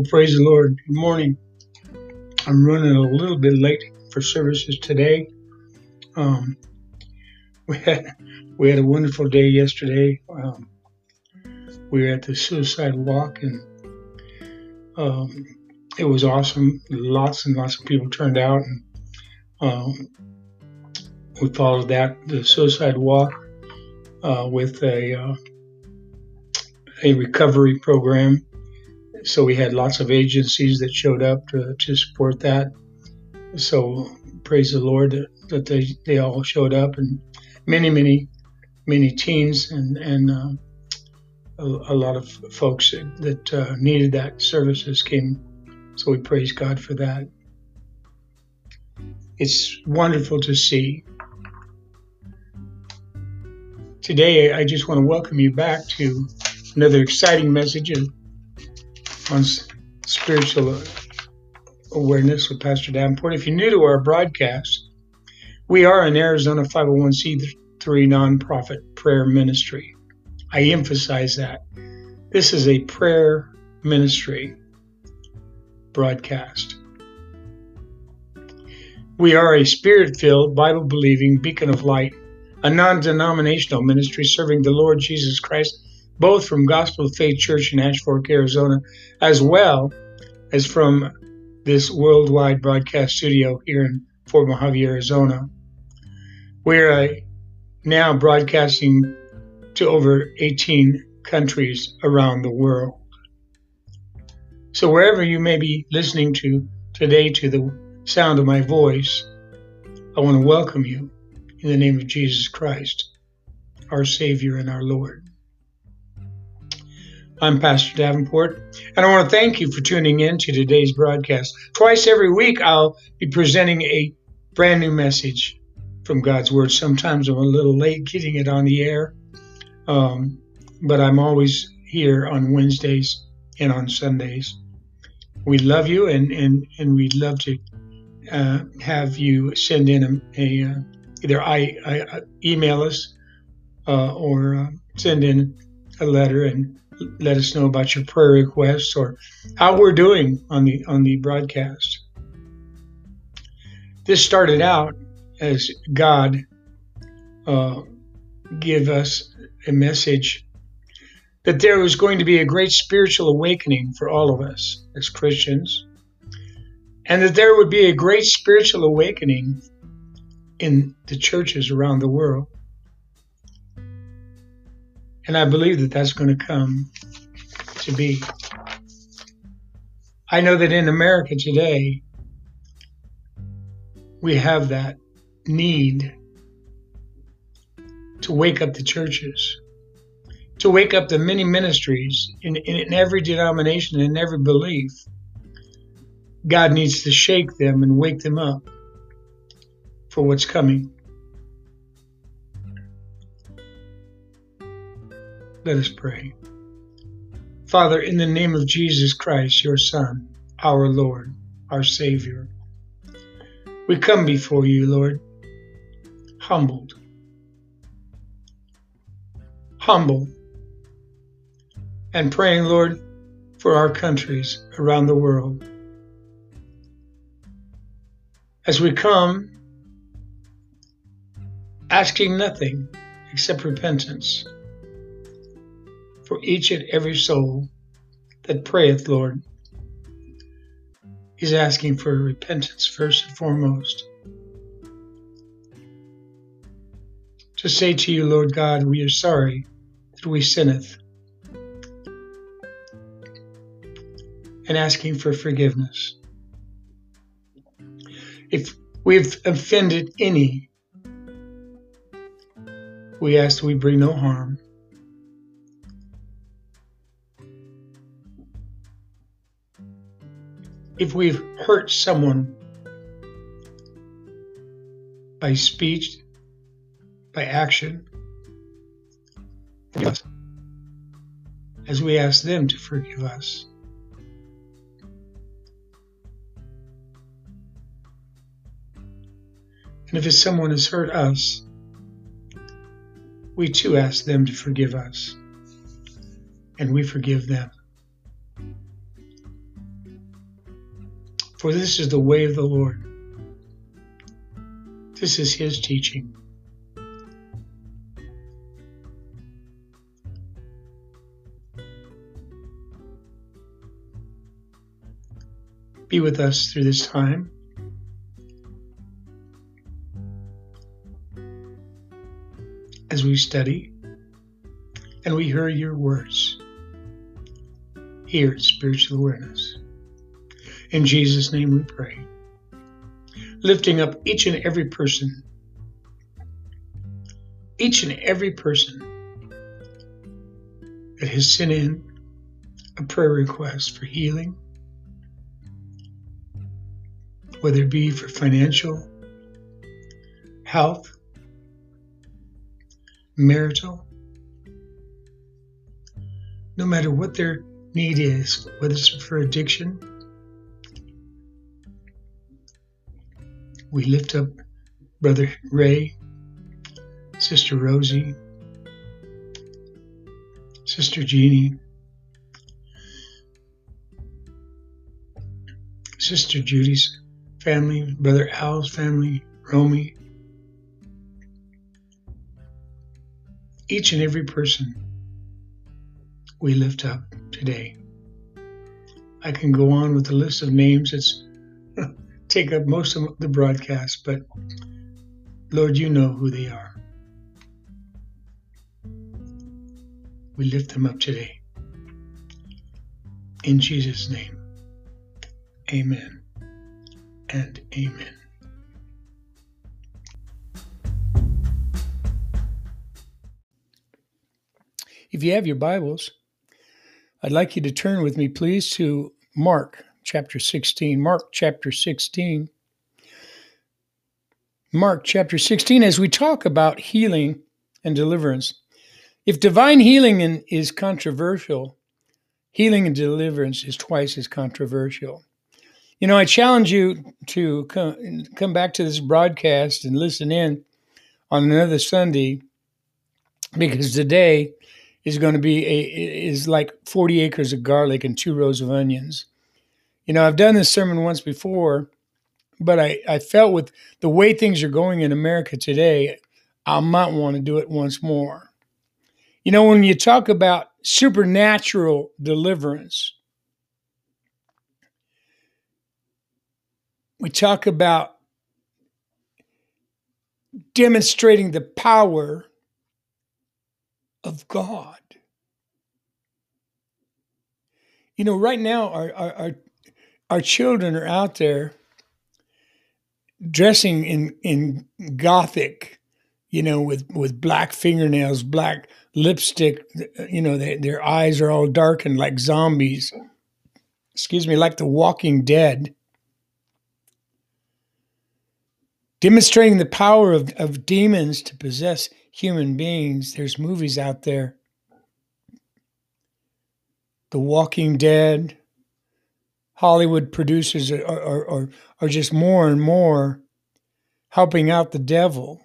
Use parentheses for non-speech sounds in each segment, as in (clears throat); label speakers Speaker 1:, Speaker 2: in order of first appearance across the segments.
Speaker 1: Well, praise the Lord. Good morning. I'm running a little bit late for services today. Um, (laughs) we had we had a wonderful day yesterday. Um, we were at the suicide walk, and um, it was awesome. Lots and lots of people turned out, and um, we followed that the suicide walk uh, with a uh, a recovery program so we had lots of agencies that showed up to, to support that. So praise the Lord that, that they, they all showed up and many, many, many teens and, and uh, a, a, lot of folks that, uh, needed that services came. So we praise God for that. It's wonderful to see. Today, I just want to welcome you back to another exciting message of on spiritual uh, awareness with Pastor Davenport. If you're new to our broadcast, we are an Arizona 501c3 nonprofit prayer ministry. I emphasize that. This is a prayer ministry broadcast. We are a spirit filled, Bible believing beacon of light, a non denominational ministry serving the Lord Jesus Christ both from Gospel of Faith Church in Ash Fork, Arizona, as well as from this worldwide broadcast studio here in Fort Mohave, Arizona. We're uh, now broadcasting to over 18 countries around the world. So, wherever you may be listening to today to the sound of my voice, I want to welcome you in the name of Jesus Christ, our Savior and our Lord. I'm Pastor Davenport, and I want to thank you for tuning in to today's broadcast. Twice every week, I'll be presenting a brand new message from God's Word. Sometimes I'm a little late getting it on the air, um, but I'm always here on Wednesdays and on Sundays. We love you, and, and, and we'd love to uh, have you send in a, a uh, either I, I, email us uh, or uh, send in a letter and let us know about your prayer requests or how we're doing on the on the broadcast. This started out as God uh, give us a message that there was going to be a great spiritual awakening for all of us as Christians, and that there would be a great spiritual awakening in the churches around the world. And I believe that that's going to come to be. I know that in America today, we have that need to wake up the churches, to wake up the many ministries in, in, in every denomination and every belief. God needs to shake them and wake them up for what's coming. Let us pray. Father, in the name of Jesus Christ, your Son, our Lord, our Savior, we come before you, Lord, humbled. Humble. And praying, Lord, for our countries around the world. As we come, asking nothing except repentance for each and every soul that prayeth, Lord. He's asking for repentance first and foremost. To say to you, Lord God, we are sorry that we sinneth, and asking for forgiveness. If we've offended any, we ask that we bring no harm. If we've hurt someone by speech, by action, as we ask them to forgive us. And if someone has hurt us, we too ask them to forgive us, and we forgive them. For this is the way of the Lord. This is His teaching. Be with us through this time. As we study and we hear your words here at Spiritual Awareness. In Jesus' name we pray. Lifting up each and every person, each and every person that has sent in a prayer request for healing, whether it be for financial, health, marital, no matter what their need is, whether it's for addiction. We lift up Brother Ray, Sister Rosie, Sister Jeannie, Sister Judy's family, Brother Al's family, Romy, each and every person we lift up today. I can go on with the list of names. It's take up most of the broadcast, but Lord, you know who they are. We lift them up today. In Jesus' name, amen and amen. If you have your Bibles, I'd like you to turn with me, please, to Mark chapter 16. Mark chapter 16. Mark chapter 16, as we talk about healing and deliverance. If divine healing is controversial, healing and deliverance is twice as controversial. You know, I challenge you to come, come back to this broadcast and listen in on another Sunday because today is going to be a is like 40 acres of garlic and two rows of onions. You know, I've done this sermon once before, but I, I felt with the way things are going in America today, I might want to do it once more. You know, when you talk about supernatural deliverance, we talk about demonstrating the power of God. You know, right now our our our, our children are out there dressing in in gothic, you know, with with black fingernails, black lipstick. You know, they, their eyes are all darkened like zombies. Excuse me, like The Walking Dead. demonstrating the power of, of demons to possess human beings. There's movies out there. The Walking Dead. Hollywood producers are, are, are, are just more and more helping out the devil.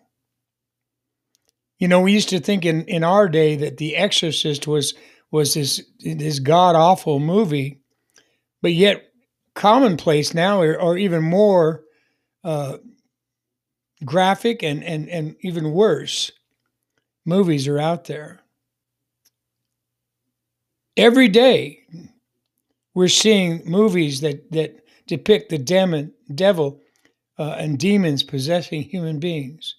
Speaker 1: You know, we used to think in, in our day that The Exorcist was was this this god awful movie, but yet commonplace now, or, even more uh, graphic and, and, and even worse movies are out there. Every day, we're seeing movies that, that depict the demon, devil uh, and demons possessing human beings.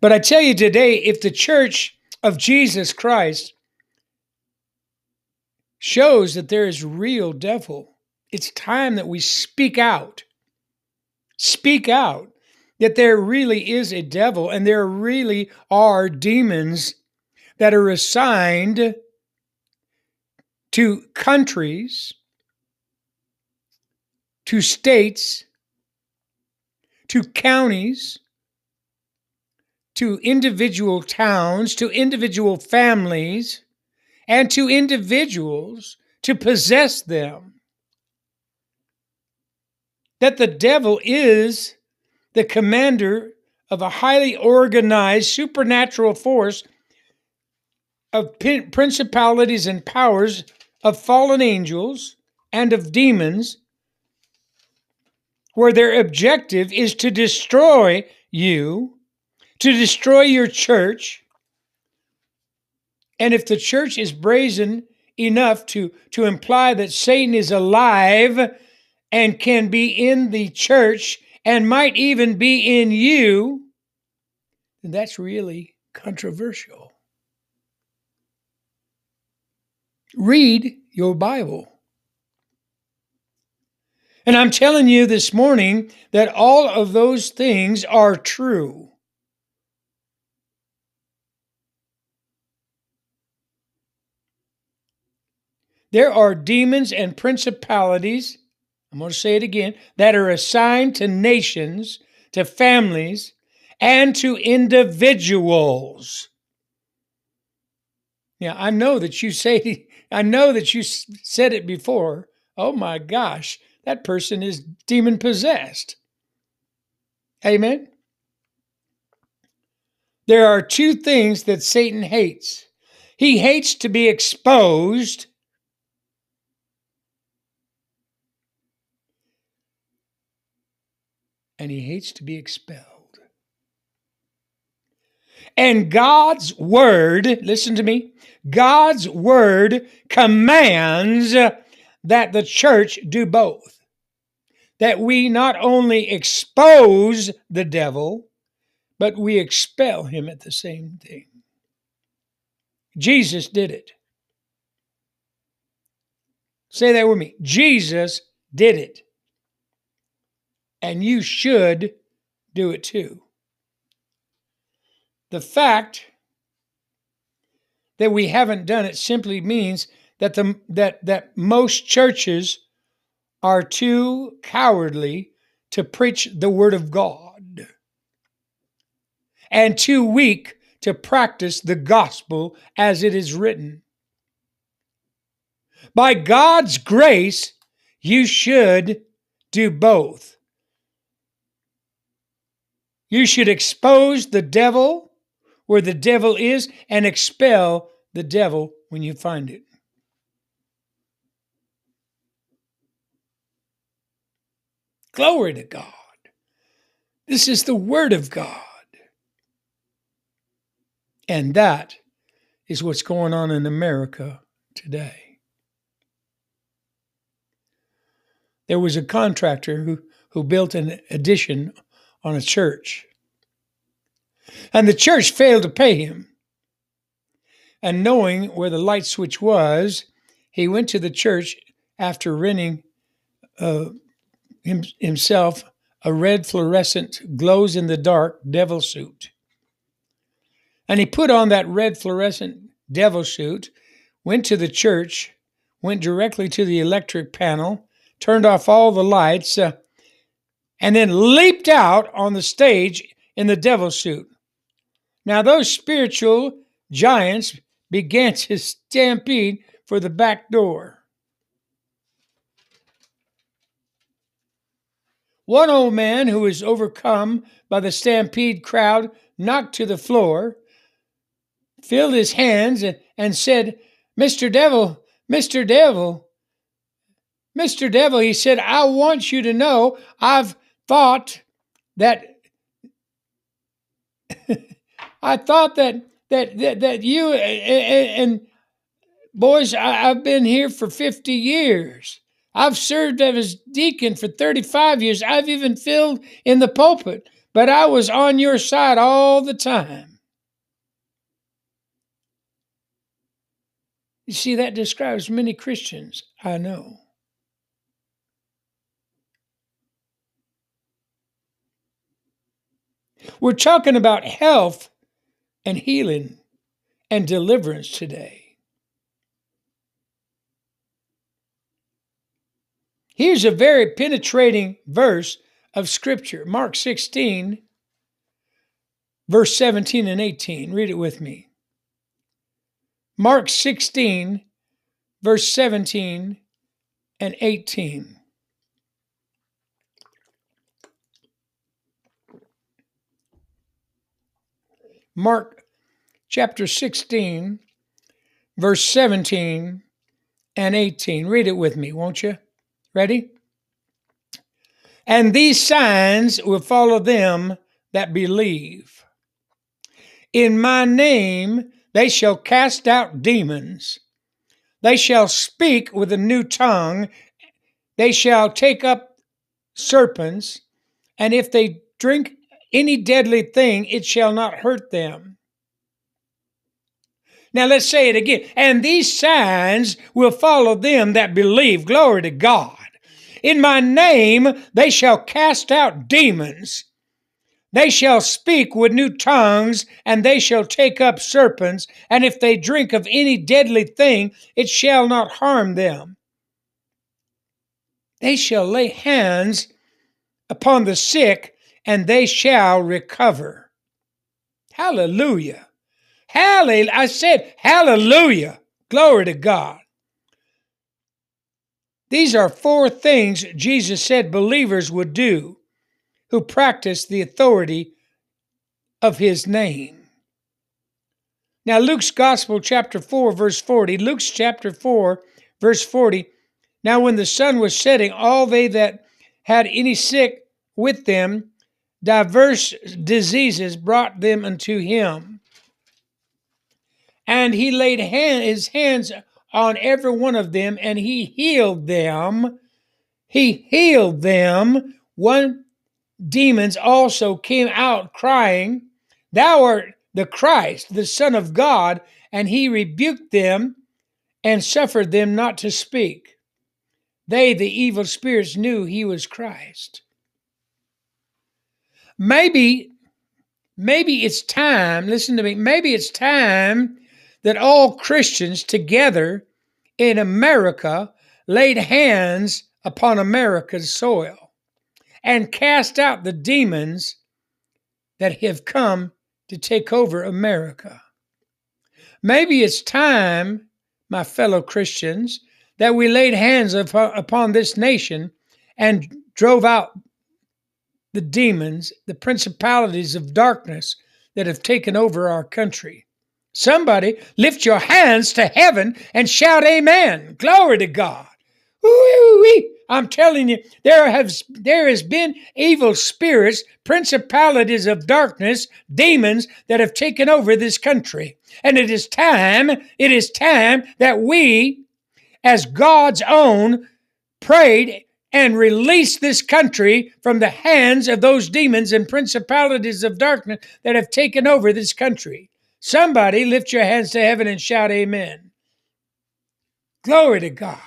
Speaker 1: But I tell you today, if the church of Jesus Christ shows that there is real devil, it's time that we speak out. Speak out that there really is a devil and there really are demons that are assigned to countries, to states, to counties, to individual towns, to individual families, and to individuals to possess them. That the devil is the commander of a highly organized supernatural force of principalities and powers, of fallen angels and of demons where their objective is to destroy you, to destroy your church. And if the church is brazen enough to, to imply that Satan is alive and can be in the church and might even be in you, then that's really controversial. Read your Bible. And I'm telling you this morning that all of those things are true. There are demons and principalities, I'm going to say it again, that are assigned to nations, to families, and to individuals. Yeah, I know that you (laughs) say, I know that you said it before. Oh my gosh, that person is demon possessed. Amen. There are two things that Satan hates he hates to be exposed. And he hates to be expelled. And God's word, listen to me, God's word commands that the church do both. That we not only expose the devil, but we expel him at the same thing. Jesus did it. Say that with me. Jesus did it. And you should do it too. The fact that we haven't done it simply means that the that that most churches are too cowardly to preach the word of God and too weak to practice the gospel as it is written. By God's grace, you should do both. You should expose the devil where the devil is and expel the devil when you find it. Glory to God. This is the Word of God. And that is what's going on in America today. There was a contractor who, who built an addition on a church. And the church failed to pay him. And knowing where the light switch was, he went to the church after renting uh, him, himself a red fluorescent glows in the dark devil suit. And he put on that red fluorescent devil suit, went to the church, went directly to the electric panel, turned off all the lights, uh, and then leaped out on the stage in the devil suit. Now, those spiritual giants began to stampede for the back door. One old man who was overcome by the stampede crowd knocked to the floor, filled his hands, and, and said, Mr. Devil, Mr. Devil, Mr. Devil, he said, I want you to know I've thought that (laughs) I thought that that that, that you and, and boys, I, I've been here for 50 years. I've served as deacon for 35 years. I've even filled in the pulpit, but I was on your side all the time. You see, that describes many Christians I know. We're talking about health and healing and deliverance today. Here's a very penetrating verse of Scripture Mark 16, verse 17 and 18. Read it with me. Mark 16, verse 17 and 18. Mark chapter 16, verse 17 and 18. Read it with me, won't you? Ready?
Speaker 2: And these signs will follow them that believe. In my name they shall cast out demons. They shall speak with a new tongue. They shall take up serpents. And if they drink any deadly thing, it shall not hurt them. Now let's say it again. And these signs will follow them that believe. Glory to God. In my name they shall cast out demons. They shall speak with new tongues, and they shall take up serpents, and if they drink of any deadly thing, it shall not harm them. They shall lay hands upon the sick, and they shall recover. Hallelujah. Hallelujah. I said, Hallelujah. Glory to God. These are four things Jesus said believers would do who practice the authority of his name. Now, Luke's Gospel, chapter 4, verse 40. Luke's chapter 4, verse 40. Now, when the sun was setting, all they that had any sick with them, diverse diseases brought them unto him and he laid hand, his hands on every one of them and he healed them. He healed them. One demons also came out crying, Thou art the Christ, the Son of God, and he rebuked them and suffered them not to speak. They, the evil spirits, knew he was Christ. Maybe, maybe it's time, listen to me, maybe it's time that all Christians together in America laid hands upon America's soil and cast out the demons that have come to take over America. Maybe it's time, my fellow Christians, that we laid hands upon this nation and drove out the demons, the principalities of darkness that have taken over our country. Somebody lift your hands to heaven and shout amen. Glory to God. Ooh-wee. I'm telling you, there has there has been evil spirits, principalities of darkness, demons that have taken over this country. And it is time, it is time that we, as God's own, prayed and release this country from the hands of those demons and principalities of darkness that have taken over this country. Somebody lift your hands to heaven and shout amen. Glory to God.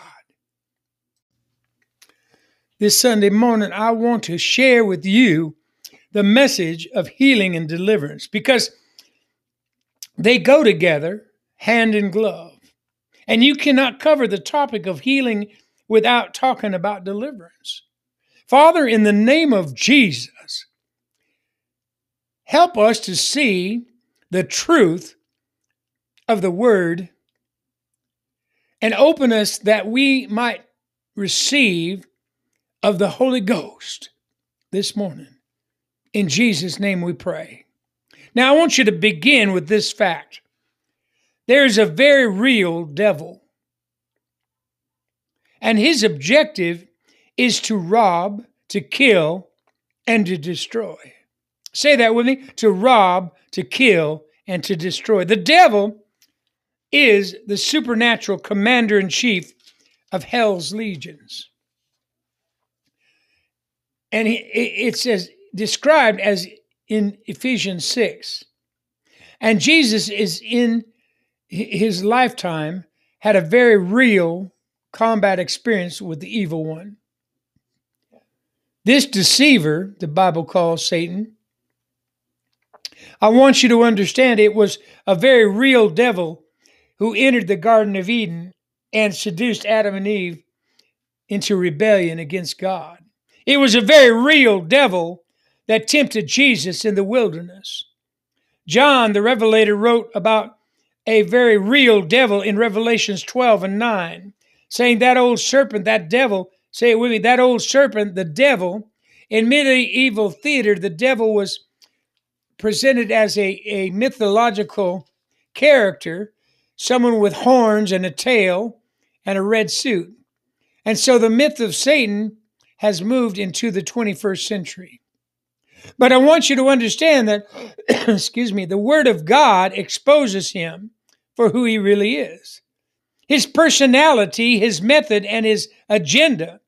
Speaker 2: This Sunday morning, I want to share with you the message of healing and deliverance because they go together hand in glove. And you cannot cover the topic of healing without talking about deliverance. Father, in the name of Jesus, help us to see the truth of the word and open us that we might receive of the Holy Ghost this morning. In Jesus' name we pray. Now, I want you to begin with this fact there's a very real devil, and his objective is to rob, to kill, and to destroy. Say that with me to rob, to kill, and to destroy. The devil is the supernatural commander in chief of hell's legions. And it's as described as in Ephesians 6. And Jesus is in his lifetime had a very real combat experience with the evil one. This deceiver, the Bible calls Satan, I want you to understand it was a very real devil who entered the Garden of Eden and seduced Adam and Eve into rebellion against God. It was a very real devil that tempted Jesus in the wilderness. John the Revelator wrote about a very real devil in Revelations 12 and 9, saying that old serpent, that devil, say it with me, that old serpent, the devil, in medieval theater, the devil was presented as a, a mythological character, someone with horns and a tail and a red suit. And so the myth of Satan has moved into the 21st century. But I want you to understand that, (clears throat) excuse me, the Word of God exposes him for who he really is his personality, his method, and his agenda.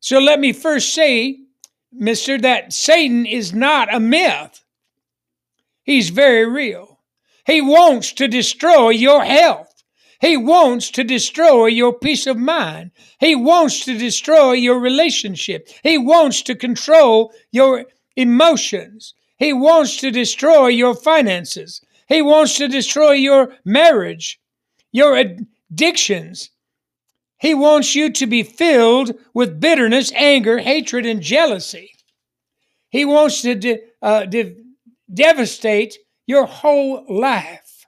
Speaker 2: So let me first say, mister, that Satan is not a myth. He's very real. He wants to destroy your health. He wants to destroy your peace of mind. He wants to destroy your relationship. He wants to control your emotions. He wants to destroy your finances. He wants to destroy your marriage, your addictions. He wants you to be filled with bitterness, anger, hatred, and jealousy. He wants to de- uh, de- devastate your whole life.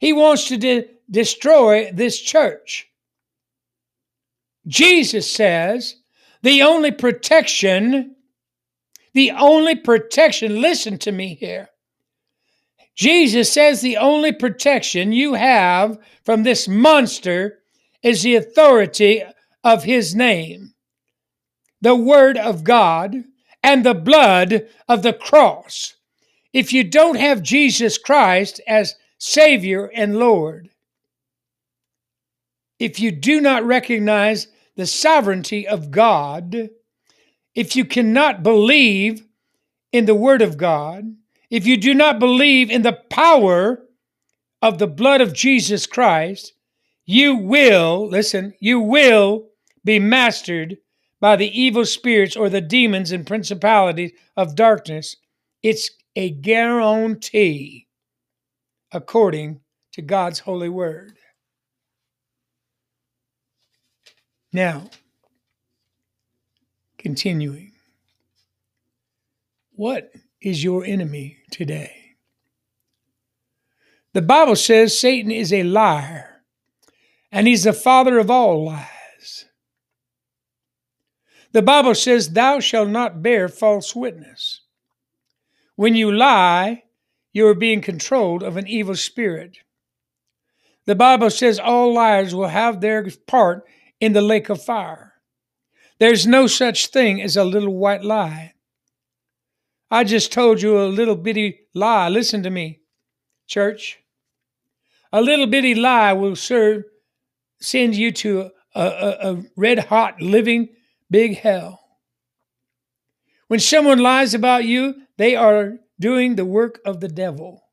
Speaker 2: He wants to de- destroy this church. Jesus says the only protection, the only protection, listen to me here. Jesus says the only protection you have from this monster is the authority of his name, the word of God, and the blood of the cross. If you don't have Jesus Christ as Savior and Lord, if you do not recognize the sovereignty of God, if you cannot believe in the Word of God, if you do not believe in the power of the blood of Jesus Christ, you will, listen, you will be mastered by the evil spirits or the demons and principalities of darkness. It's a guarantee according to God's holy word. Now, continuing. What is your enemy today? The Bible says Satan is a liar and he's the father of all lies. The Bible says, Thou shalt not bear false witness. When you lie, you are being controlled of an evil spirit. The Bible says all liars will have their part in the lake of fire. There's no such thing as a little white lie. I just told you a little bitty lie. Listen to me, church. A little bitty lie will serve send you to a, a, a red hot living big hell. When someone lies about you, they are doing the work of the devil.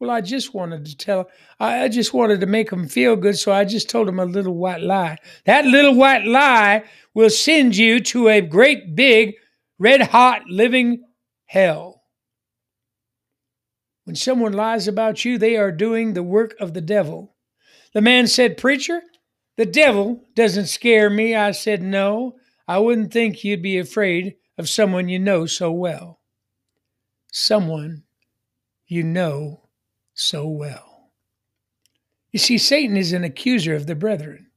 Speaker 2: Well, I just wanted to tell, I just wanted to make them feel good, so I just told them a little white lie. That little white lie will send you to a great big, red hot, living hell. When someone lies about you, they are doing the work of the devil. The man said, Preacher, the devil doesn't scare me. I said, No, I wouldn't think you'd be afraid of someone you know so well. Someone you know so well. You see, Satan is an accuser of the brethren.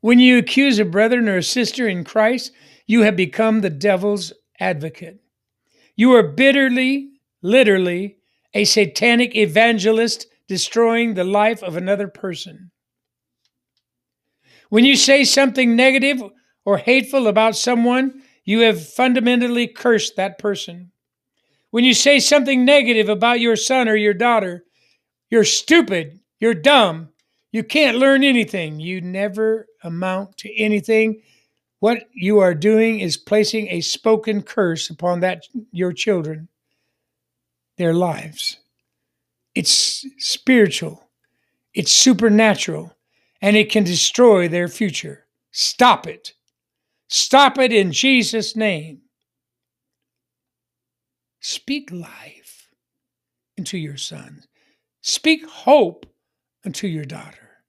Speaker 2: When you accuse a brethren or a sister in Christ, you have become the devil's advocate. You are bitterly, literally, a satanic evangelist destroying the life of another person. When you say something negative or hateful about someone, you have fundamentally cursed that person. When you say something negative about your son or your daughter, you're stupid, you're dumb, you can't learn anything, you never amount to anything. What you are doing is placing a spoken curse upon that your children, their lives. It's spiritual, it's supernatural, and it can destroy their future. Stop it. Stop it in Jesus' name. Speak life into your son. Speak hope unto your daughter.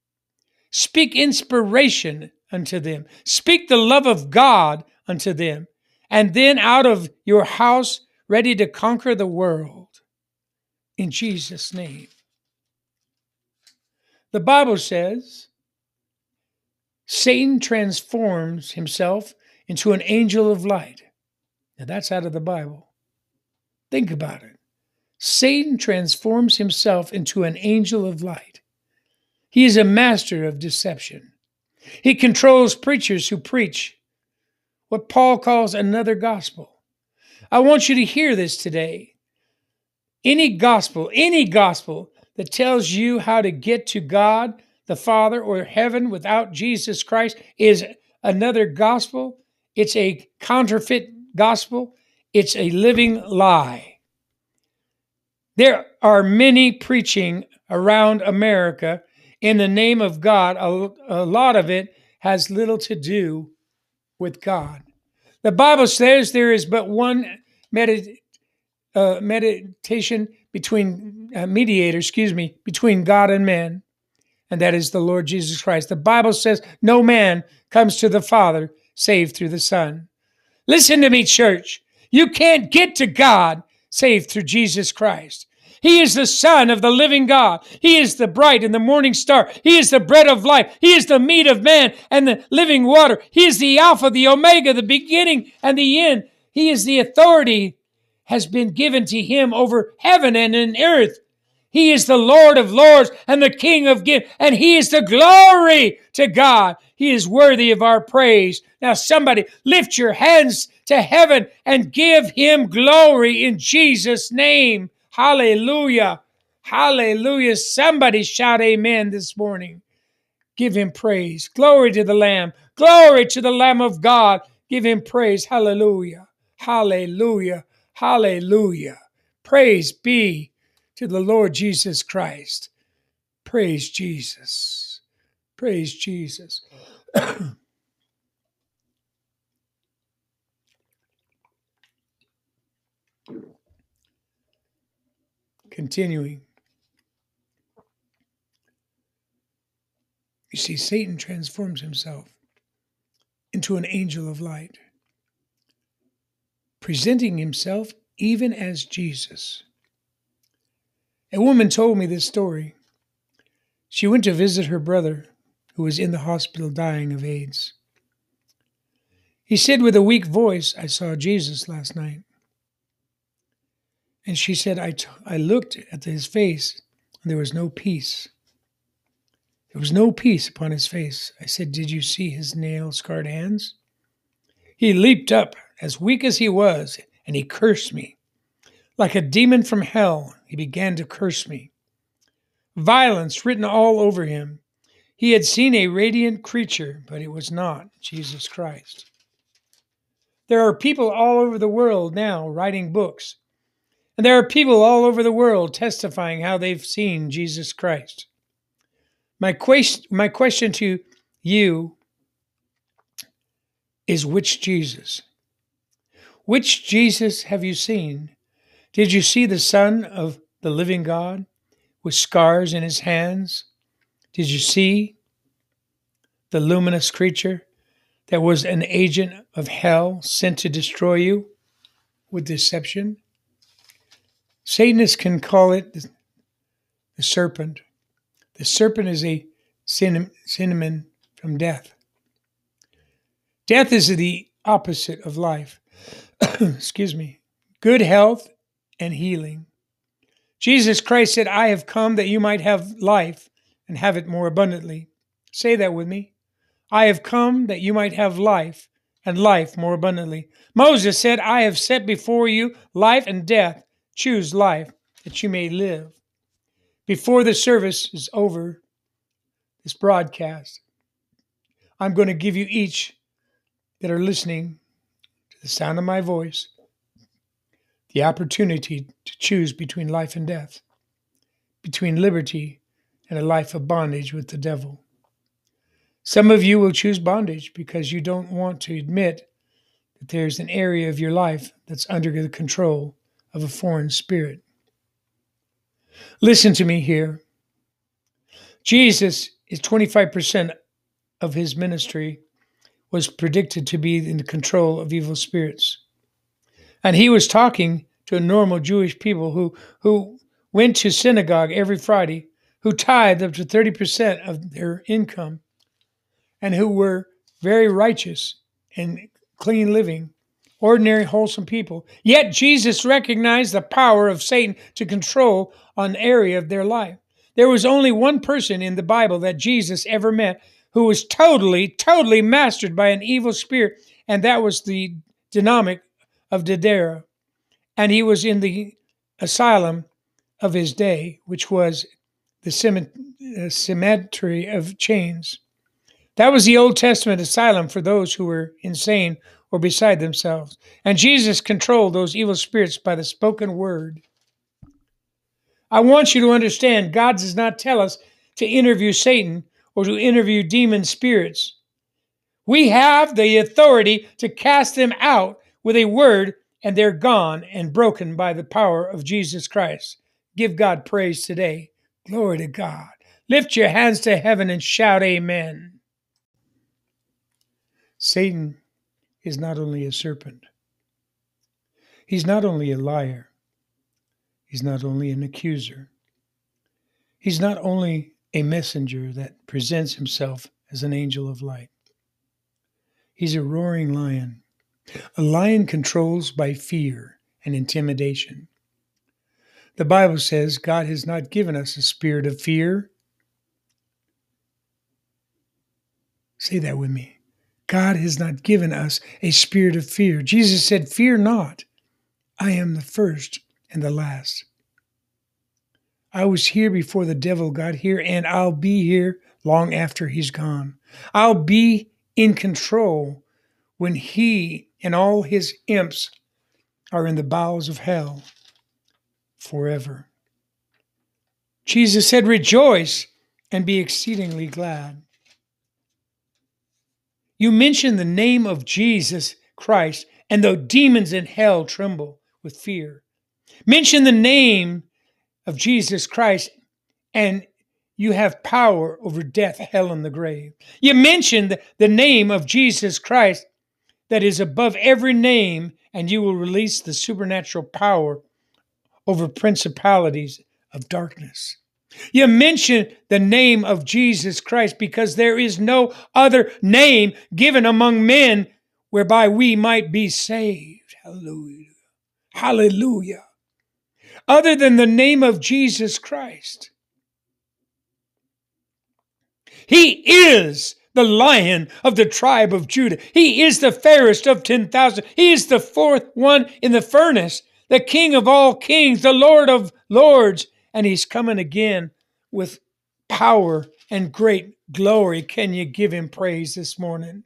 Speaker 2: Speak inspiration unto them. Speak the love of God unto them. And then out of your house, ready to conquer the world. In Jesus' name. The Bible says Satan transforms himself into an angel of light. Now that's out of the Bible. Think about it. Satan transforms himself into an angel of light. He is a master of deception. He controls preachers who preach what Paul calls another gospel. I want you to hear this today. Any gospel, any gospel that tells you how to get to God the Father or heaven without Jesus Christ is another gospel. It's a counterfeit gospel. It's a living lie. There are many preaching around America in the name of God. A, a lot of it has little to do with God. The Bible says there is but one medit- uh, meditation between uh, mediator, excuse me, between God and man, and that is the Lord Jesus Christ. The Bible says no man comes to the Father save through the Son. Listen to me, church. You can't get to God save through Jesus Christ. He is the Son of the living God. He is the bright and the morning star. He is the bread of life. He is the meat of man and the living water. He is the Alpha, the Omega, the beginning and the end. He is the authority has been given to him over heaven and in earth. He is the Lord of lords and the King of gifts, and he is the glory to God. He is worthy of our praise. Now, somebody lift your hands to heaven and give him glory in Jesus' name. Hallelujah. Hallelujah. Somebody shout amen this morning. Give him praise. Glory to the Lamb. Glory to the Lamb of God. Give him praise. Hallelujah. Hallelujah. Hallelujah. Praise be to the Lord Jesus Christ. Praise Jesus. Praise Jesus. (clears throat) Continuing. You see, Satan transforms himself into an angel of light presenting himself even as Jesus. A woman told me this story. She went to visit her brother, who was in the hospital dying of AIDS. He said with a weak voice, I saw Jesus last night. And she said, I, t- I looked at his face, and there was no peace. There was no peace upon his face. I said, Did you see his nail scarred hands? He leaped up as weak as he was, and he cursed me. Like a demon from hell, he began to curse me. Violence written all over him. He had seen a radiant creature, but it was not Jesus Christ. There are people all over the world now writing books, and there are people all over the world testifying how they've seen Jesus Christ. My, quest- my question to you is which Jesus? Which Jesus have you seen? Did you see the Son of the living God with scars in his hands? Did you see the luminous creature that was an agent of hell sent to destroy you with deception? Satanists can call it the serpent. The serpent is a cinnamon from death. Death is the opposite of life. (coughs) excuse me, good health and healing. Jesus Christ said, I have come that you might have life and have it more abundantly. Say that with me. I have come that you might have life and life more abundantly. Moses said, I have set before you life and death. Choose life that you may live. Before the service is over, this broadcast, I'm going to give you each that are listening to the sound of my voice, the opportunity to choose between life and death, between liberty and a life of bondage with the devil. Some of you will choose bondage because you don't want to admit that there's an area of your life that's under the control of a foreign spirit. Listen to me here. Jesus is 25% of his ministry was predicted to be in the control of evil spirits. And he was talking to normal Jewish people who, who went to synagogue every Friday, who tithed up to 30% of their income, and who were very righteous and clean living, ordinary, wholesome people. Yet Jesus recognized the power of Satan to control an area of their life. There was only one person in the Bible that Jesus ever met who was totally, totally mastered by an evil spirit, and that was the demoniac of Gadara. And he was in the asylum of his day, which was the uh, cemetery of chains. That was the Old Testament asylum for those who were insane or beside themselves. And Jesus controlled those evil spirits by the spoken word. I want you to understand God does not tell us to interview Satan or to interview demon spirits. We have the authority to cast them out with a word, and they're gone and broken by the power of Jesus Christ. Give God praise today. Glory to God. Lift your hands to heaven and shout, Amen. Satan is not only a serpent, he's not only a liar, he's not only an accuser, he's not only a messenger that presents himself as an angel of light. He's a roaring lion. A lion controls by fear and intimidation. The Bible says God has not given us a spirit of fear. Say that with me. God has not given us a spirit of fear. Jesus said, Fear not. I am the first and the last. I was here before the devil got here, and I'll be here long after he's gone. I'll be in control when he and all his imps are in the bowels of hell forever. Jesus said, Rejoice and be exceedingly glad. You mention the name of Jesus Christ, and the demons in hell tremble with fear. Mention the name of Jesus Christ, and you have power over death, hell, and the grave. You mention the, name of Jesus Christ that is above every name, and you will release the supernatural power over principalities of darkness. You mention the name of Jesus Christ because there is no other name given among men whereby we might be saved. Hallelujah. Hallelujah. Other than the name of Jesus Christ. He is the lion of the tribe of Judah. He is the fairest of 10,000. He is the fourth one in the furnace, the king of all kings, the lord of lords and he's coming again with power and great glory. Can you give him praise this morning?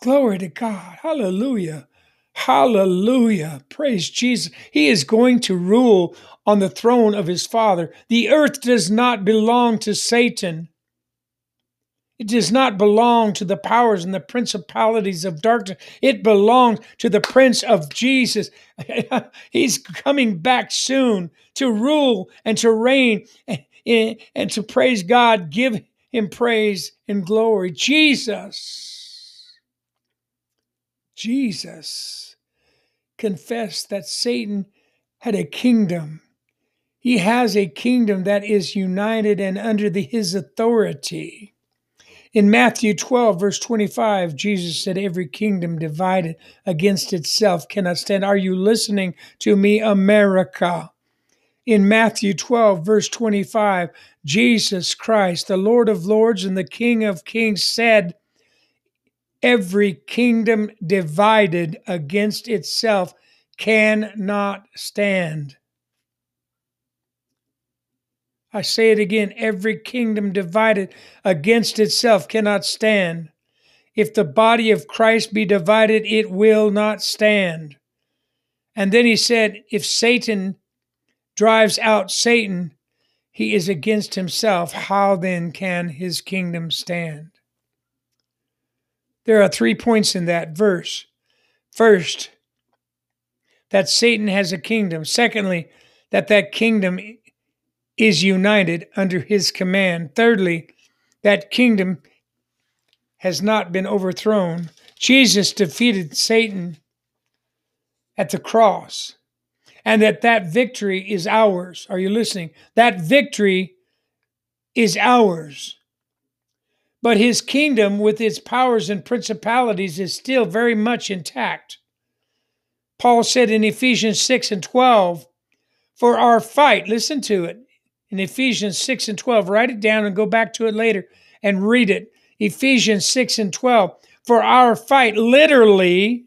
Speaker 2: Glory to God. Hallelujah. Hallelujah. Praise Jesus. He is going to rule on the throne of his Father. The earth does not belong to Satan. It does not belong to the powers and the principalities of darkness. It belongs to the Prince of Jesus. (laughs) He's coming back soon to rule and to reign and to praise God. Give him praise and glory. Jesus. Jesus confessed that Satan had a kingdom. He has a kingdom that is united and under the, his authority. In Matthew 12, verse 25, Jesus said, Every kingdom divided against itself cannot stand. Are you listening to me, America? In Matthew 12, verse 25, Jesus Christ, the Lord of Lords and the King of Kings, said, Every kingdom divided against itself cannot stand. I say it again every kingdom divided against itself cannot stand. If the body of Christ be divided, it will not stand. And then he said, If Satan drives out Satan, he is against himself. How then can his kingdom stand? There are three points in that verse. First, that Satan has a kingdom. Secondly, that that kingdom is united under his command. Thirdly, that kingdom has not been overthrown. Jesus defeated Satan at the cross, and that that victory is ours. Are you listening? That victory is ours. But his kingdom, with its powers and principalities, is still very much intact. Paul said in Ephesians 6 and 12, For our fight, listen to it, in Ephesians 6 and 12. Write it down and go back to it later. and read it. Ephesians 6 and 12. For our fight, literally,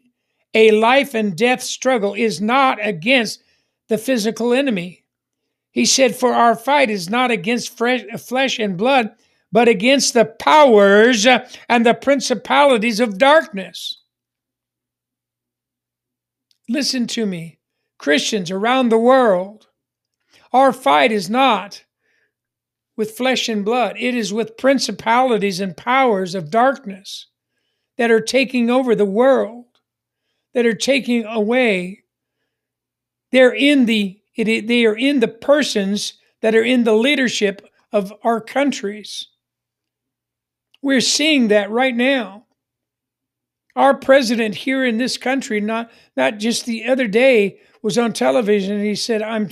Speaker 2: a life and death struggle, is not against the physical enemy. He said, For our fight is not against flesh and blood, but against the powers and the principalities of darkness. Listen to me, Christians around the world. Our fight is not with flesh and blood, it is with principalities and powers of darkness that are taking over the world, that are taking away. They're in the it, they are in the persons that are in the leadership of our countries. We're seeing that right now. Our president here in this country, not not just the other day, was on television and he said, "I'm,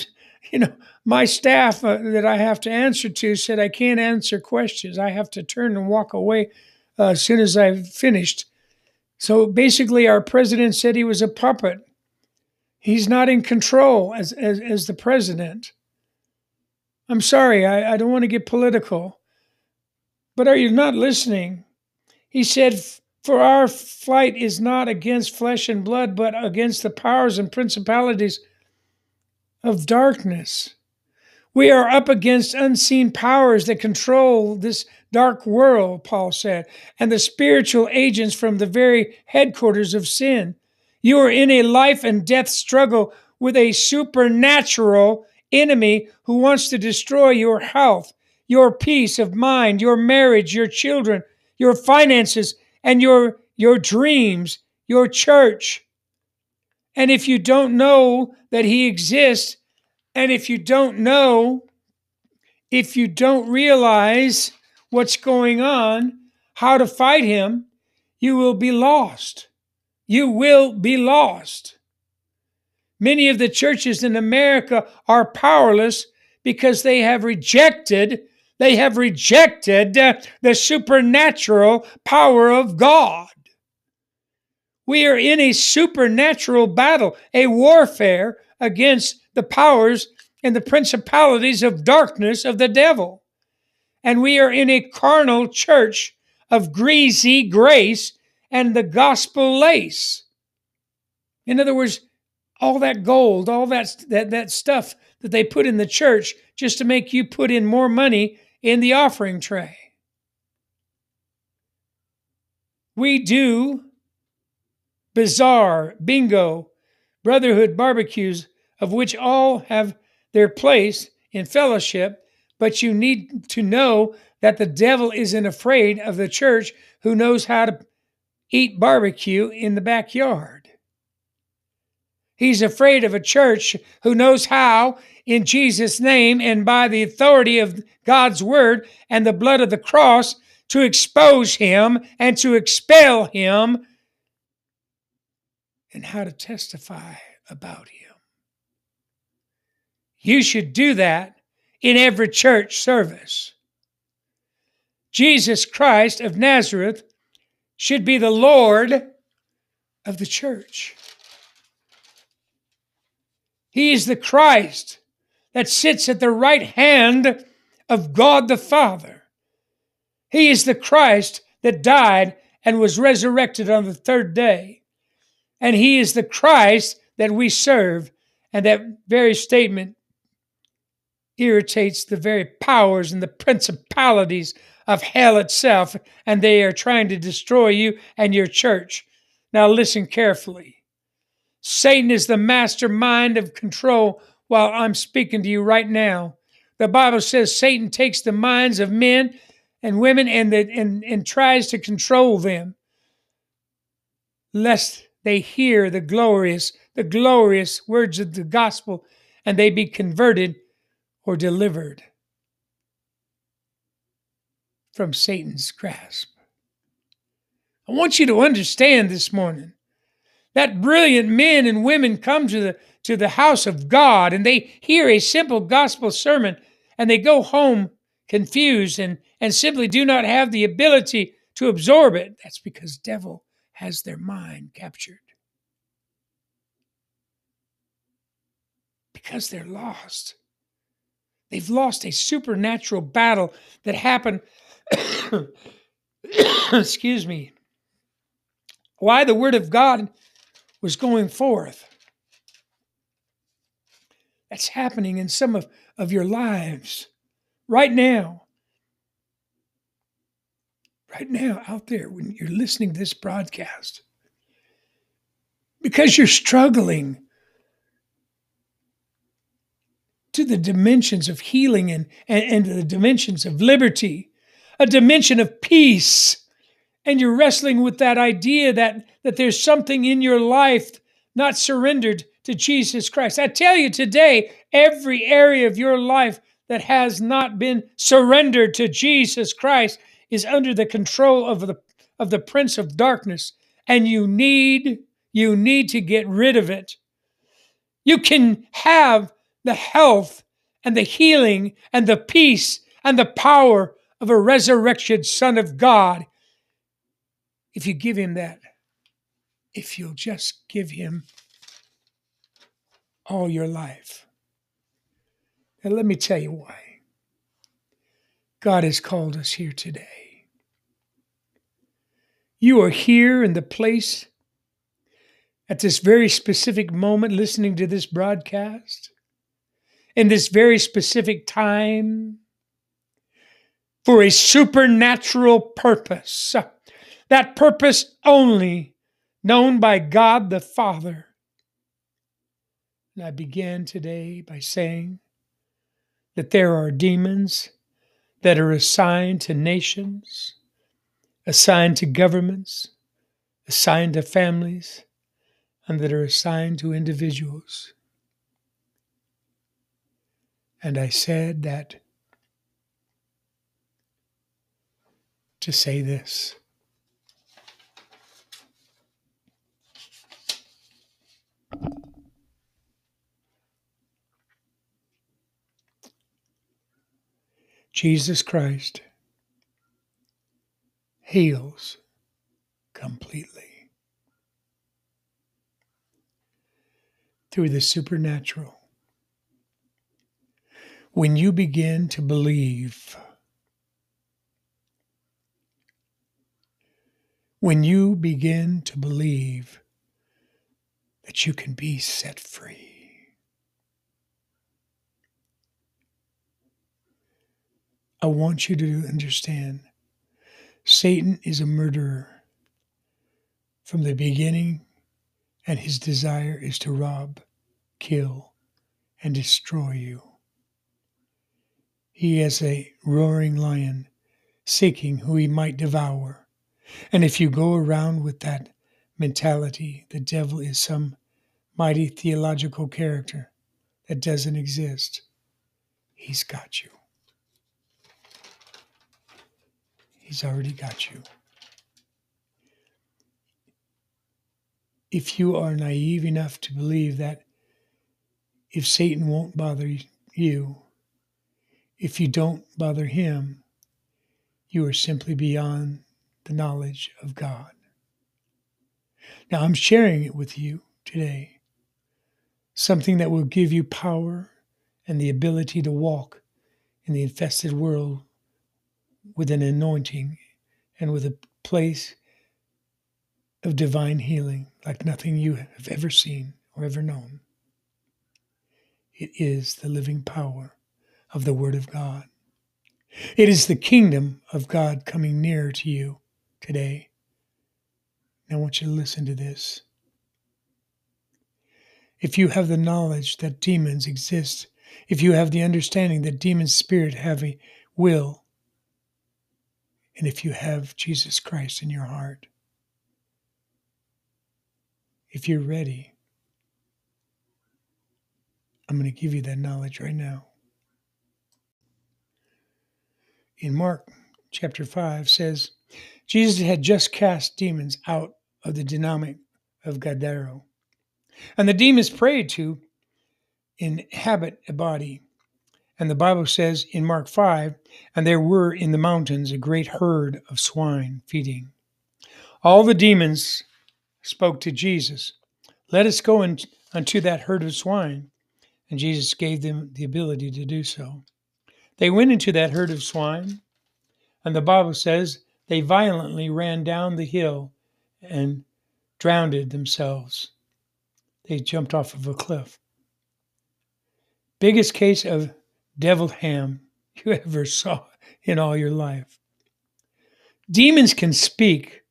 Speaker 2: you know, my staff uh, that I have to answer to said I can't answer questions. I have to turn and walk away uh, as soon as I've finished." So basically, our president said he was a puppet. He's not in control as as, as the president. I'm sorry, I, I don't want to get political, but are you not listening? He said, For our fight is not against flesh and blood, but against the powers and principalities of darkness. We are up against unseen powers that control this dark world, Paul said, and the spiritual agents from the very headquarters of sin. You are in a life and death struggle with a supernatural enemy who wants to destroy your health, your peace of mind, your marriage, your children, your finances, and your, your dreams, your church. And if you don't know that He exists, and if you don't know, if you don't realize what's going on, how to fight Him, you will be lost. You will be lost. Many of the churches in America are powerless because they have rejected they have rejected uh, the supernatural power of God. We are in a supernatural battle, a warfare against the powers and the principalities of darkness of the devil. And we are in a carnal church of greasy grace and the gospel lace. In other words, all that gold, all that, that, that stuff that they put in the church just to make you put in more money in the offering tray. We do bazaar, bingo, brotherhood barbecues, of which all have their place in fellowship, but you need to know that the devil isn't afraid of the church who knows how to eat barbecue in the backyard. He's afraid of a church who knows how in Jesus' name and by the authority of God's word and the blood of the cross to expose him and to expel him and how to testify about him. You should do that in every church service. Jesus Christ of Nazareth should be the Lord of the church. He is the Christ that sits at the right hand of God the Father. He is the Christ that died and was resurrected on the third day. And He is the Christ that we serve. And that very statement irritates the very powers and the principalities of hell itself, and they are trying to destroy you and your church. Now, listen carefully. Satan is the mastermind of control while I'm speaking to you right now. The Bible says Satan takes the minds of men and women and, the, and, and tries to control them, lest they hear the glorious, the glorious words of the gospel and they be converted or delivered from Satan's grasp. I want you to understand this morning that brilliant men and women come to the to the house of God and they hear a simple gospel sermon and they go home confused and, and simply do not have the ability to absorb it. That's because devil has their mind captured. Because they're lost. They've lost a supernatural battle that happened (coughs) excuse me, why the word of God was going forth. That's happening in some of, of your lives right now. Right now, out there, when you're listening to this broadcast, because you're struggling to the dimensions of healing and, and, and the dimensions of liberty, a dimension of peace. And you're wrestling with that idea that, that there's something in your life not surrendered to Jesus Christ. I tell you today, every area of your life that has not been surrendered to Jesus Christ is under the control of the of the prince of darkness and you need you need to get rid of it. You can have the health and the healing and the peace and the power of a resurrected Son of God if you give Him that. If you'll just give Him all your life. And let me tell you why. God has called us here today. You are here in the place at this very specific moment listening to this broadcast, in this very specific time, for a supernatural purpose. That purpose only known by God the Father. And I began today by saying that there are demons that are assigned to nations, assigned to governments, assigned to families, and that are assigned to individuals. And I said that to say this. Jesus Christ heals completely. through the supernatural. When you begin to believe, when you begin to believe that you can be set free, I want you to understand Satan is a murderer from the beginning and his desire is to rob, kill, and destroy you. He is a roaring lion, seeking who he might devour. And if you go around with that mentality, the devil is some mighty theological character that doesn't exist, he's got you. He's already got you. if you are naive enough to believe that if Satan won't bother you, if you don't bother him, you are simply beyond the knowledge of God. Now, I'm sharing it with you today, something that will give you power and the ability to walk in the infested world with an anointing and with a place of divine healing like nothing you have ever seen or ever known. It is the living power of the Word of God. It is the kingdom of God coming nearer to you today. I want you to listen to this. If you have the knowledge that demons exist, if you have the understanding that demon spirit have a will, and if you have Jesus Christ in your heart, if you're ready, I'm going to give you that knowledge right now. In Mark chapter 5 says, Jesus had just cast demons out of the demoniac of Gadara. And the demons prayed to inhabit a body. And the Bible says in Mark 5, and there were in the mountains a great herd of swine feeding. All the demons spoke to Jesus, Let us go in, unto that herd of swine. And Jesus gave them the ability to do so. They went into that herd of swine, And the Bible says they violently ran down the hill and drowned themselves. They jumped off of a cliff. Biggest case of deviled ham (laughs) you ever saw in all your life. Demons can speak.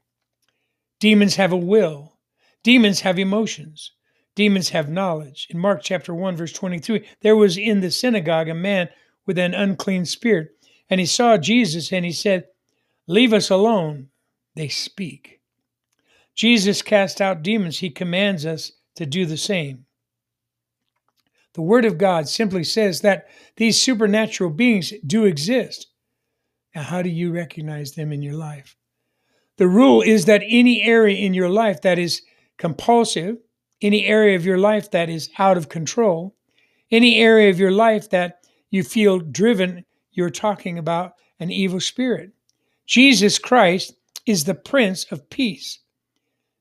Speaker 2: Demons have a will. Demons have emotions. Demons have knowledge. In Mark chapter 1, verse 23, there was in the synagogue a man with an unclean spirit, and he saw Jesus and he said, Leave us alone. They speak. Jesus cast out demons. He commands us to do the same. The Word of God simply says that these supernatural beings do exist. Now, how do you recognize them in your life? The rule is that any area in your life that is compulsive, any area of your life that is out of control, any area of your life that you feel driven, you're talking about an evil spirit. Jesus Christ is the Prince of Peace.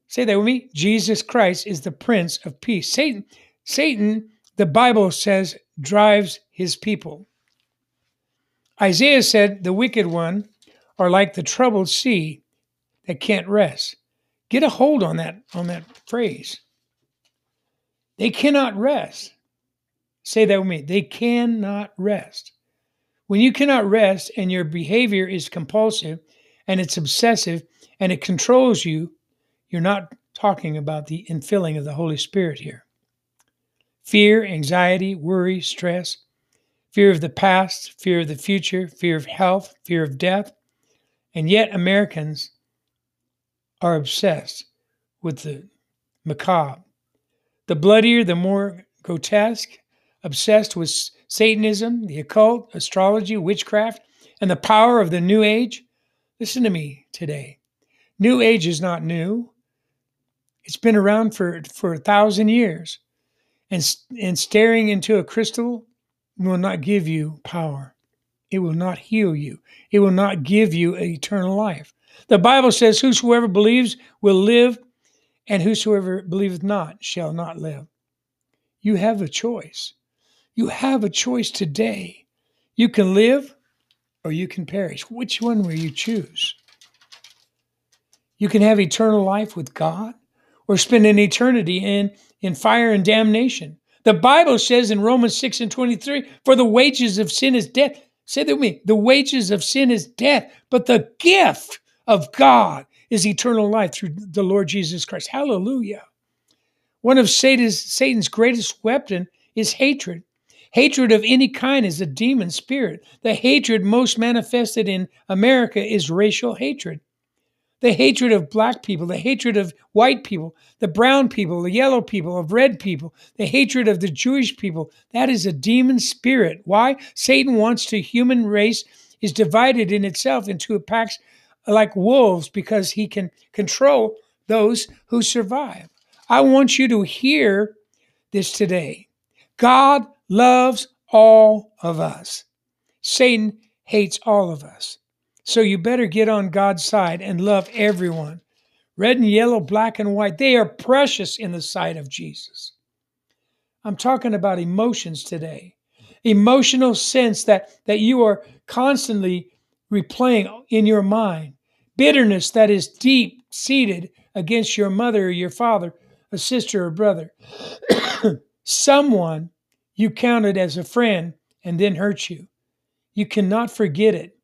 Speaker 2: Say that with me. Jesus Christ is the Prince of Peace. Satan, Satan, the Bible says, drives his people. Isaiah said, The wicked one are like the troubled sea that can't rest. Get a hold on that on that phrase. They cannot rest. Say that with me. They cannot rest. When you cannot rest and your behavior is compulsive and it's obsessive and it controls you, you're not talking about the infilling of the Holy Spirit here. Fear, anxiety, worry, stress, fear of the past, fear of the future, fear of health, fear of death. And yet, Americans are obsessed with the macabre. The bloodier, the more grotesque, obsessed with Satanism, the occult, astrology, witchcraft, and the power of the New Age. Listen to me today. New Age is not new. It's been around for, for a thousand years. And, and staring into a crystal will not give you power. It will not heal you. It will not give you eternal life. The Bible says, Whosoever believes will live, and whosoever believeth not shall not live. You have a choice. You have a choice today. You can live or you can perish. Which one will you choose? You can have eternal life with God or spend an eternity in, in fire and damnation. The Bible says in Romans 6 and 23, for the wages of sin is death. Say that with me. The wages of sin is death, but the gift of God is eternal life through the Lord Jesus Christ. Hallelujah. One of Satan's, Satan's greatest weapon is hatred. Hatred of any kind is a demon spirit. The hatred most manifested in America is racial hatred the hatred of black people, the hatred of white people, the brown people, the yellow people, of red people, the hatred of the Jewish people. That is a demon spirit. Why? Satan wants to human race is divided in itself into packs like wolves because he can control those who survive. I want you to hear this today. God loves all of us. Satan hates all of us. So you better get on God's side and love everyone. Red and yellow, black and white, they are precious in the sight of Jesus. I'm talking about emotions today. Emotional sense that, that you are constantly replaying in your mind. Bitterness that is deep seated against your mother or your father, a sister or brother. (coughs) Someone you counted as a friend and then hurt you. You cannot forget it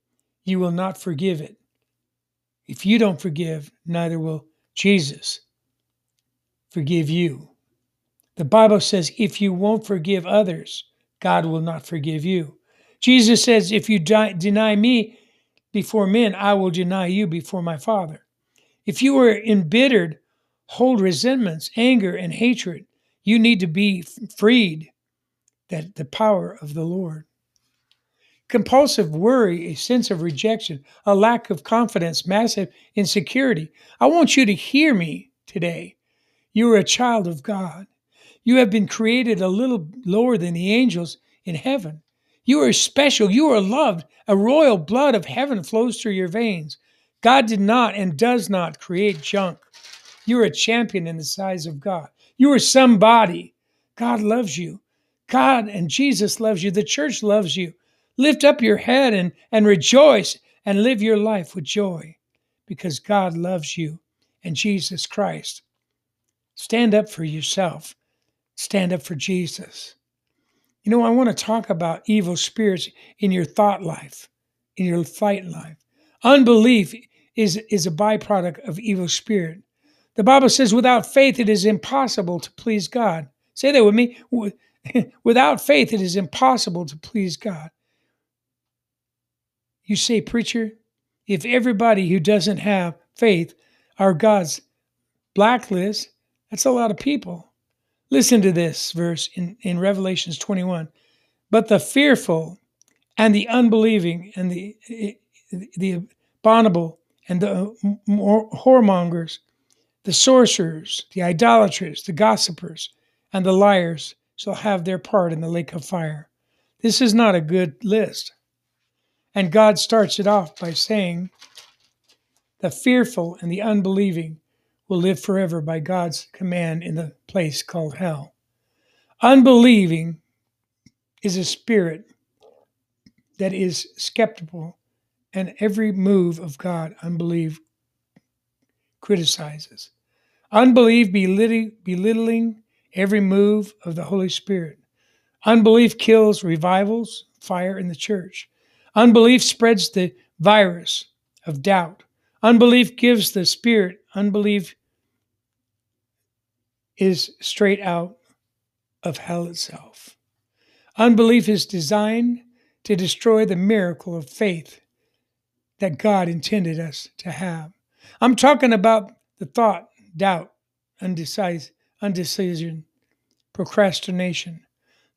Speaker 2: you will not forgive it. If you don't forgive, neither will Jesus forgive you. The Bible says if you won't forgive others, God will not forgive you. Jesus says, if you deny me before men, I will deny you before my Father. If you are embittered, hold resentments, anger, and hatred, you need to be freed that the power of the Lord. Compulsive worry, a sense of rejection, a lack of confidence, massive insecurity. I want you to hear me today. You are a child of God. You have been created a little lower than the angels in heaven. You are special. You are loved. A royal blood of heaven flows through your veins. God did not and does not create junk. You are a champion in the size of God. You are somebody. God loves you. God and Jesus loves you. The church loves you. Lift up your head and, and rejoice and live your life with joy because God loves you and Jesus Christ. Stand up for yourself. Stand up for Jesus. You know, I want to talk about evil spirits in your thought life, in your fight life. Unbelief is, is a byproduct of evil spirit. The Bible says, without faith, it is impossible to please God. Say that with me. (laughs) Without faith, it is impossible to please God. You say, Preacher, if everybody who doesn't have faith are God's blacklist, that's a lot of people. Listen to this verse in, in Revelations 21. But the fearful and the unbelieving and the, the abominable and the whoremongers, the sorcerers, the idolaters, the gossipers, and the liars shall have their part in the lake of fire. This is not a good list. And God starts it off by saying, The fearful and the unbelieving will live forever by God's command in the place called hell. Unbelieving is a spirit that is skeptical, and every move of God, unbelief criticizes. Unbelief belittling every move of the Holy Spirit. Unbelief kills revivals, fire in the church. Unbelief spreads the virus of doubt. Unbelief gives the spirit. Unbelief is straight out of hell itself. Unbelief is designed to destroy the miracle of faith that God intended us to have. I'm talking about the thought, doubt, undecision, procrastination.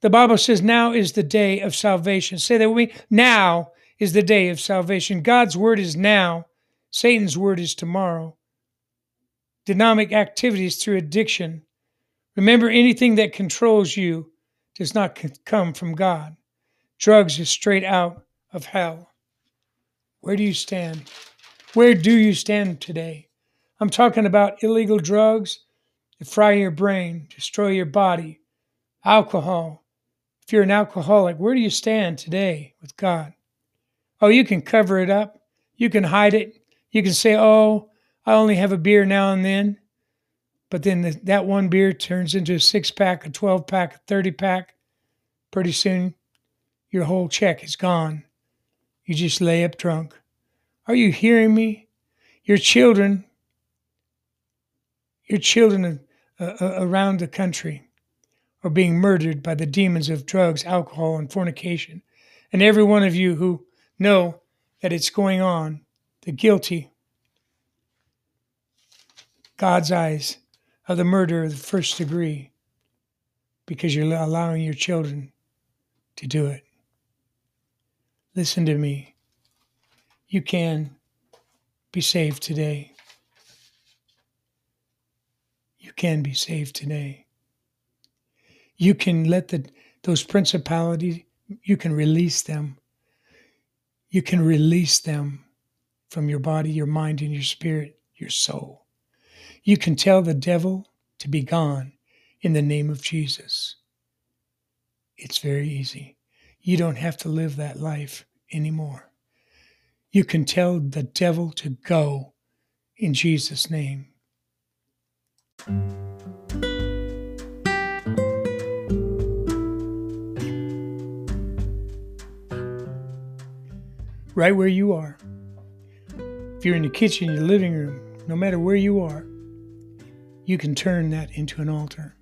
Speaker 2: The Bible says now is the day of salvation. Say that with me. Now is the day of salvation. God's word is now. Satan's word is tomorrow. Dynamic activities through addiction. Remember, anything that controls you does not come from God. Drugs is straight out of hell. Where do you stand? Where do you stand today? I'm talking about illegal drugs that fry your brain, destroy your body, alcohol. If you're an alcoholic, where do you stand today with God? Oh, you can cover it up. You can hide it. You can say, oh, I only have a beer now and then. But then the, that one beer turns into a six pack, a 12 pack, a 30 pack. Pretty soon, your whole check is gone. You just lay up drunk. Are you hearing me? Your children, your children uh, uh, around the country are being murdered by the demons of drugs, alcohol, and fornication. And every one of you who know that it's going on, the guilty, God's eyes, of the murder of the first degree, because you're allowing your children to do it. Listen to me. You can be saved today. You can be saved today. You can let the those principalities, you can release them you can release them from your body, your mind, and your spirit, your soul. You can tell the devil to be gone in the name of Jesus. It's very easy. You don't have to live that life anymore. You can tell the devil to go in Jesus' name. Right where you are. If you're in the kitchen, your living room, no matter where you are, you can turn that into an altar.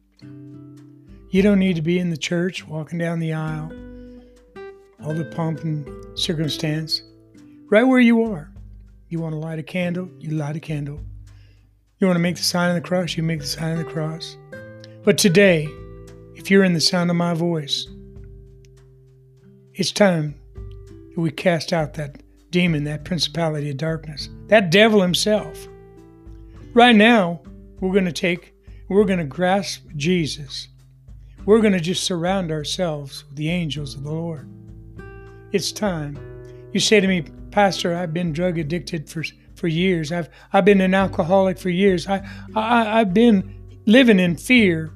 Speaker 2: You don't need to be in the church, walking down the aisle, all the pomp and circumstance. Right where you are. You want to light a candle, you light a candle. You want to make the sign of the cross, you make the sign of the cross. But today, if you're in the sound of my voice, it's time we cast out that demon, that principality of darkness, that devil himself. Right now, we're going to take, we're going to grasp Jesus. We're going to just surround ourselves with the angels of the Lord. It's time. You say to me, Pastor, I've been drug addicted for, for years. I've, I've been an alcoholic for years. I, I, I've been living in fear.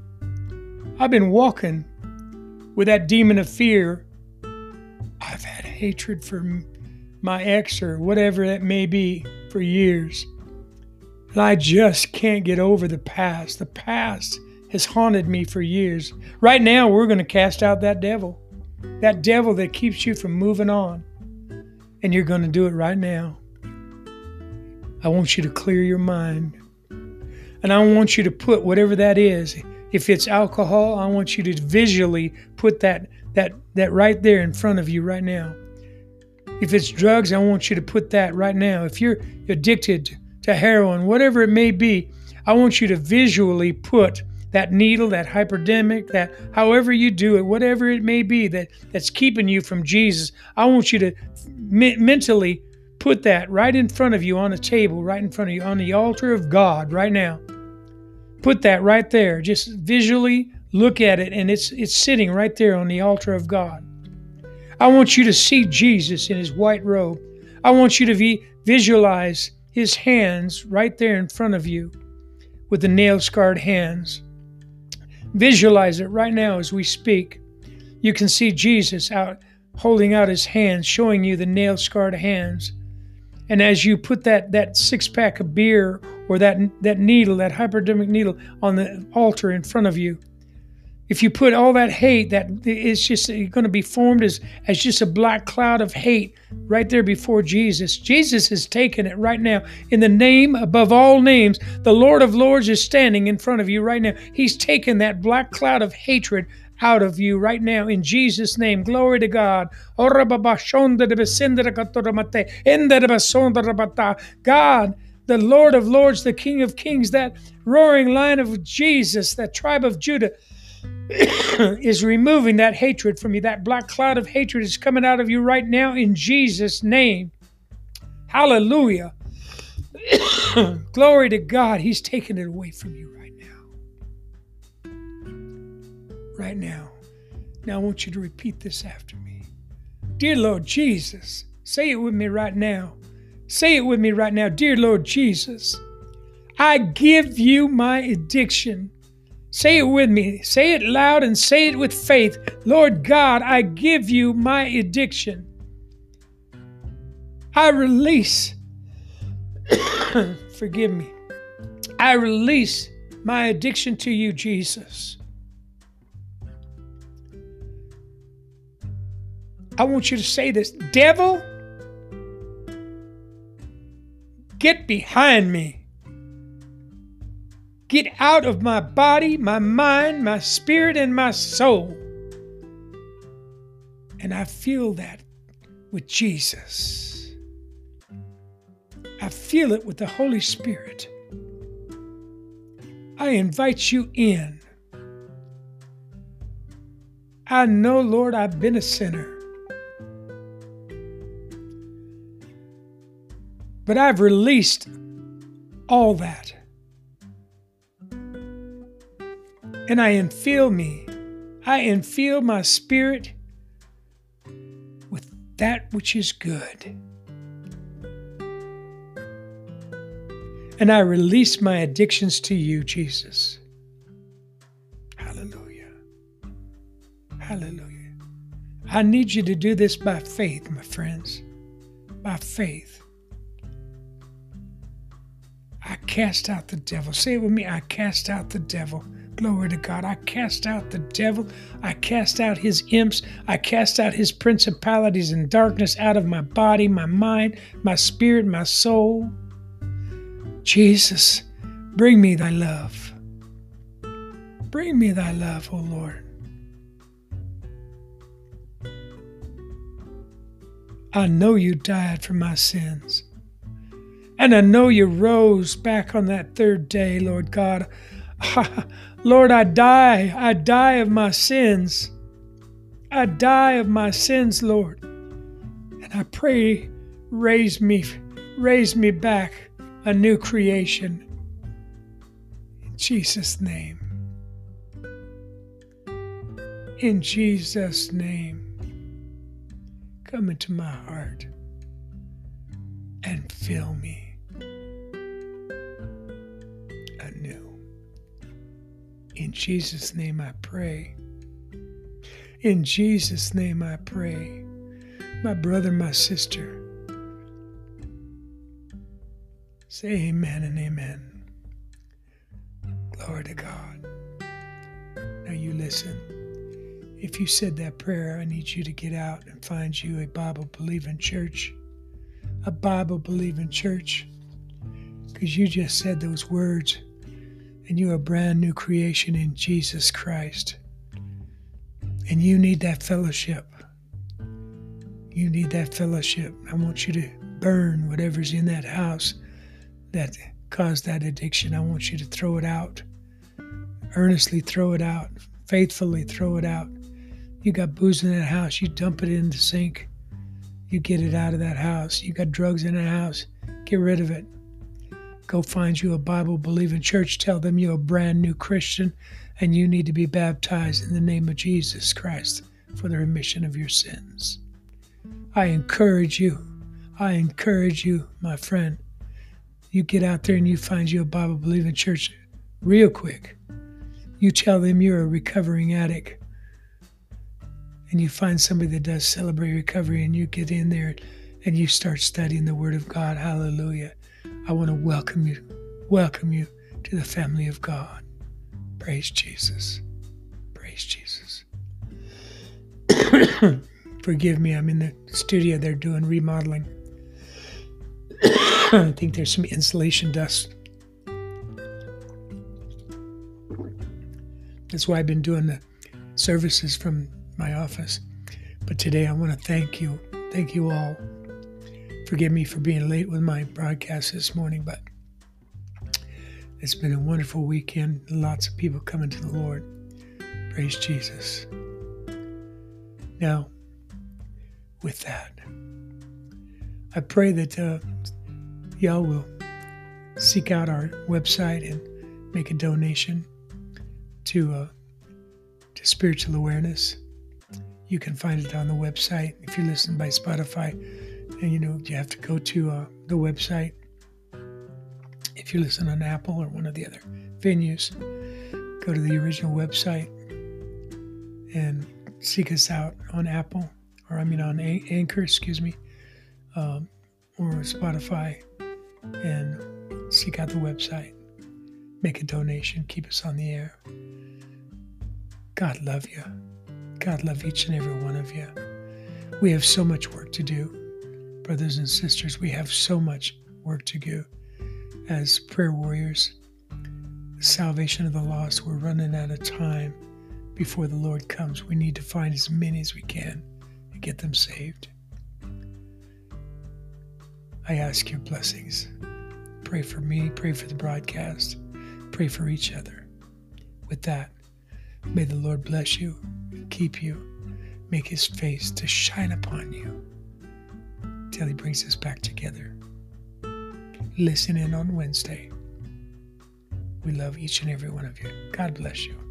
Speaker 2: I've been walking with that demon of fear. I've had hatred for my ex or whatever that may be for years. And I just can't get over the past. The past has haunted me for years. Right now, we're going to cast out that devil, that devil that keeps you from moving on. And you're going to do it right now. I want you to clear your mind. And I want you to put whatever that is. If it's alcohol, I want you to visually put that that that right there in front of you right now. If it's drugs, I want you to put that right now. If you're addicted to heroin, whatever it may be, I want you to visually put that needle, that hypodermic, that however you do it, whatever it may be that, that's keeping you from Jesus, I want you to me- mentally put that right in front of you on a table, right in front of you on the altar of God right now. Put that right there. Just visually look at it, and it's it's sitting right there on the altar of God. I want you to see Jesus in his white robe. I want you to vi- visualize his hands right there in front of you with the nail scarred hands. Visualize it right now as we speak. You can see Jesus out holding out his hands, showing you the nail scarred hands. And as you put that, that six pack of beer or that, that needle, that hypodermic needle, on the altar in front of you, if you put all that hate, that it's just going to be formed as, as just a black cloud of hate right there before Jesus. Jesus has taken it right now. In the name above all names, the Lord of Lords is standing in front of you right now. He's taken that black cloud of hatred out of you right now in Jesus' name. Glory to God. God, the Lord of Lords, the King of Kings, that roaring line of Jesus, that tribe of Judah (coughs) is removing that hatred from you. That black cloud of hatred is coming out of you right now in Jesus' name. Hallelujah. (coughs) Glory to God. He's taking it away from you right now. Right now. Now I want you to repeat this after me. Dear Lord Jesus, say it with me right now. Say it with me right now. Dear Lord Jesus, I give you my addiction. Say it with me. Say it loud and say it with faith. Lord God, I give you my addiction. I release, (coughs) forgive me, I release my addiction to you, Jesus. I want you to say this Devil, get behind me. Get out of my body, my mind, my spirit, and my soul. And I feel that with Jesus. I feel it with the Holy Spirit. I invite you in. I know, Lord, I've been a sinner. But I've released all that. And I infill me, I infill my spirit with that which is good. And I release my addictions to you, Jesus. Hallelujah. Hallelujah. I need you to do this by faith, my friends. By faith. I cast out the devil. Say it with me I cast out the devil Glory to God. I cast out the devil. I cast out his imps. I cast out his principalities and darkness out of my body, my mind, my spirit, my soul. Jesus, bring me thy love. Bring me thy love, O Lord. I know you died for my sins. And I know you rose back on that third day, Lord God. (laughs) Lord, I die. I die of my sins. I die of my sins, Lord. And I pray, raise me, raise me back a new creation. In Jesus' name. In Jesus' name. Come into my heart and fill me. In Jesus' name I pray. In Jesus' name I pray. My brother, my sister, Say amen and amen. Glory to God. Now you listen. If you said that prayer, I need you to get out and find you a Bible believing church. A Bible believing church. Because you just said those words and you're a brand new creation in Jesus Christ. And you need that fellowship. You need that fellowship. I want you to burn whatever's in that house that caused that addiction. I want you to throw it out. Earnestly throw it out. Faithfully throw it out. You got booze in that house, you dump it in the sink. You get it out of that house. You got drugs in that house, get rid of it. Go find you a Bible believing church. Tell them you're a brand new Christian and you need to be baptized in the name of Jesus Christ for the remission of your sins. I encourage you, I encourage you, my friend, you get out there and you find you a Bible believing church real quick. You tell them you're a recovering addict. And you find somebody that does celebrate recovery and you get in there and you start studying the Word of God. Hallelujah. I want to welcome you, welcome you to the family of God. Praise Jesus. Praise Jesus. (coughs) Forgive me, I'm in the studio. They're doing remodeling. (coughs) I think there's some insulation dust. That's why I've been doing the services from my office. But today I want to thank you. Thank you all. Forgive me for being late with my broadcast this morning, but it's been a wonderful weekend. Lots of people coming to the Lord. Praise Jesus. Now, with that, I pray that uh, y'all will seek out our website and make a donation to uh, to spiritual awareness. You can find it on the website if you listen by Spotify, you know you have to go to uh, the website. If you listen on Apple or one of the other venues, go to the original website and seek us out on Apple, or I mean on Anchor, excuse me, um, or Spotify and seek out the website. Make a donation. Keep us on the air. God love you. God love each and every one of you. We have so much work to do. Brothers and sisters, we have so much work to do as prayer warriors. The salvation of the lost, we're running out of time before the Lord comes. We need to find as many as we can and get them saved. I ask your blessings. Pray for me, pray for the broadcast, pray for each other. With that, may the Lord bless you, keep you, make his face to shine upon you till he brings us back together. Listen in on Wednesday. We love each and every one of you. God bless you.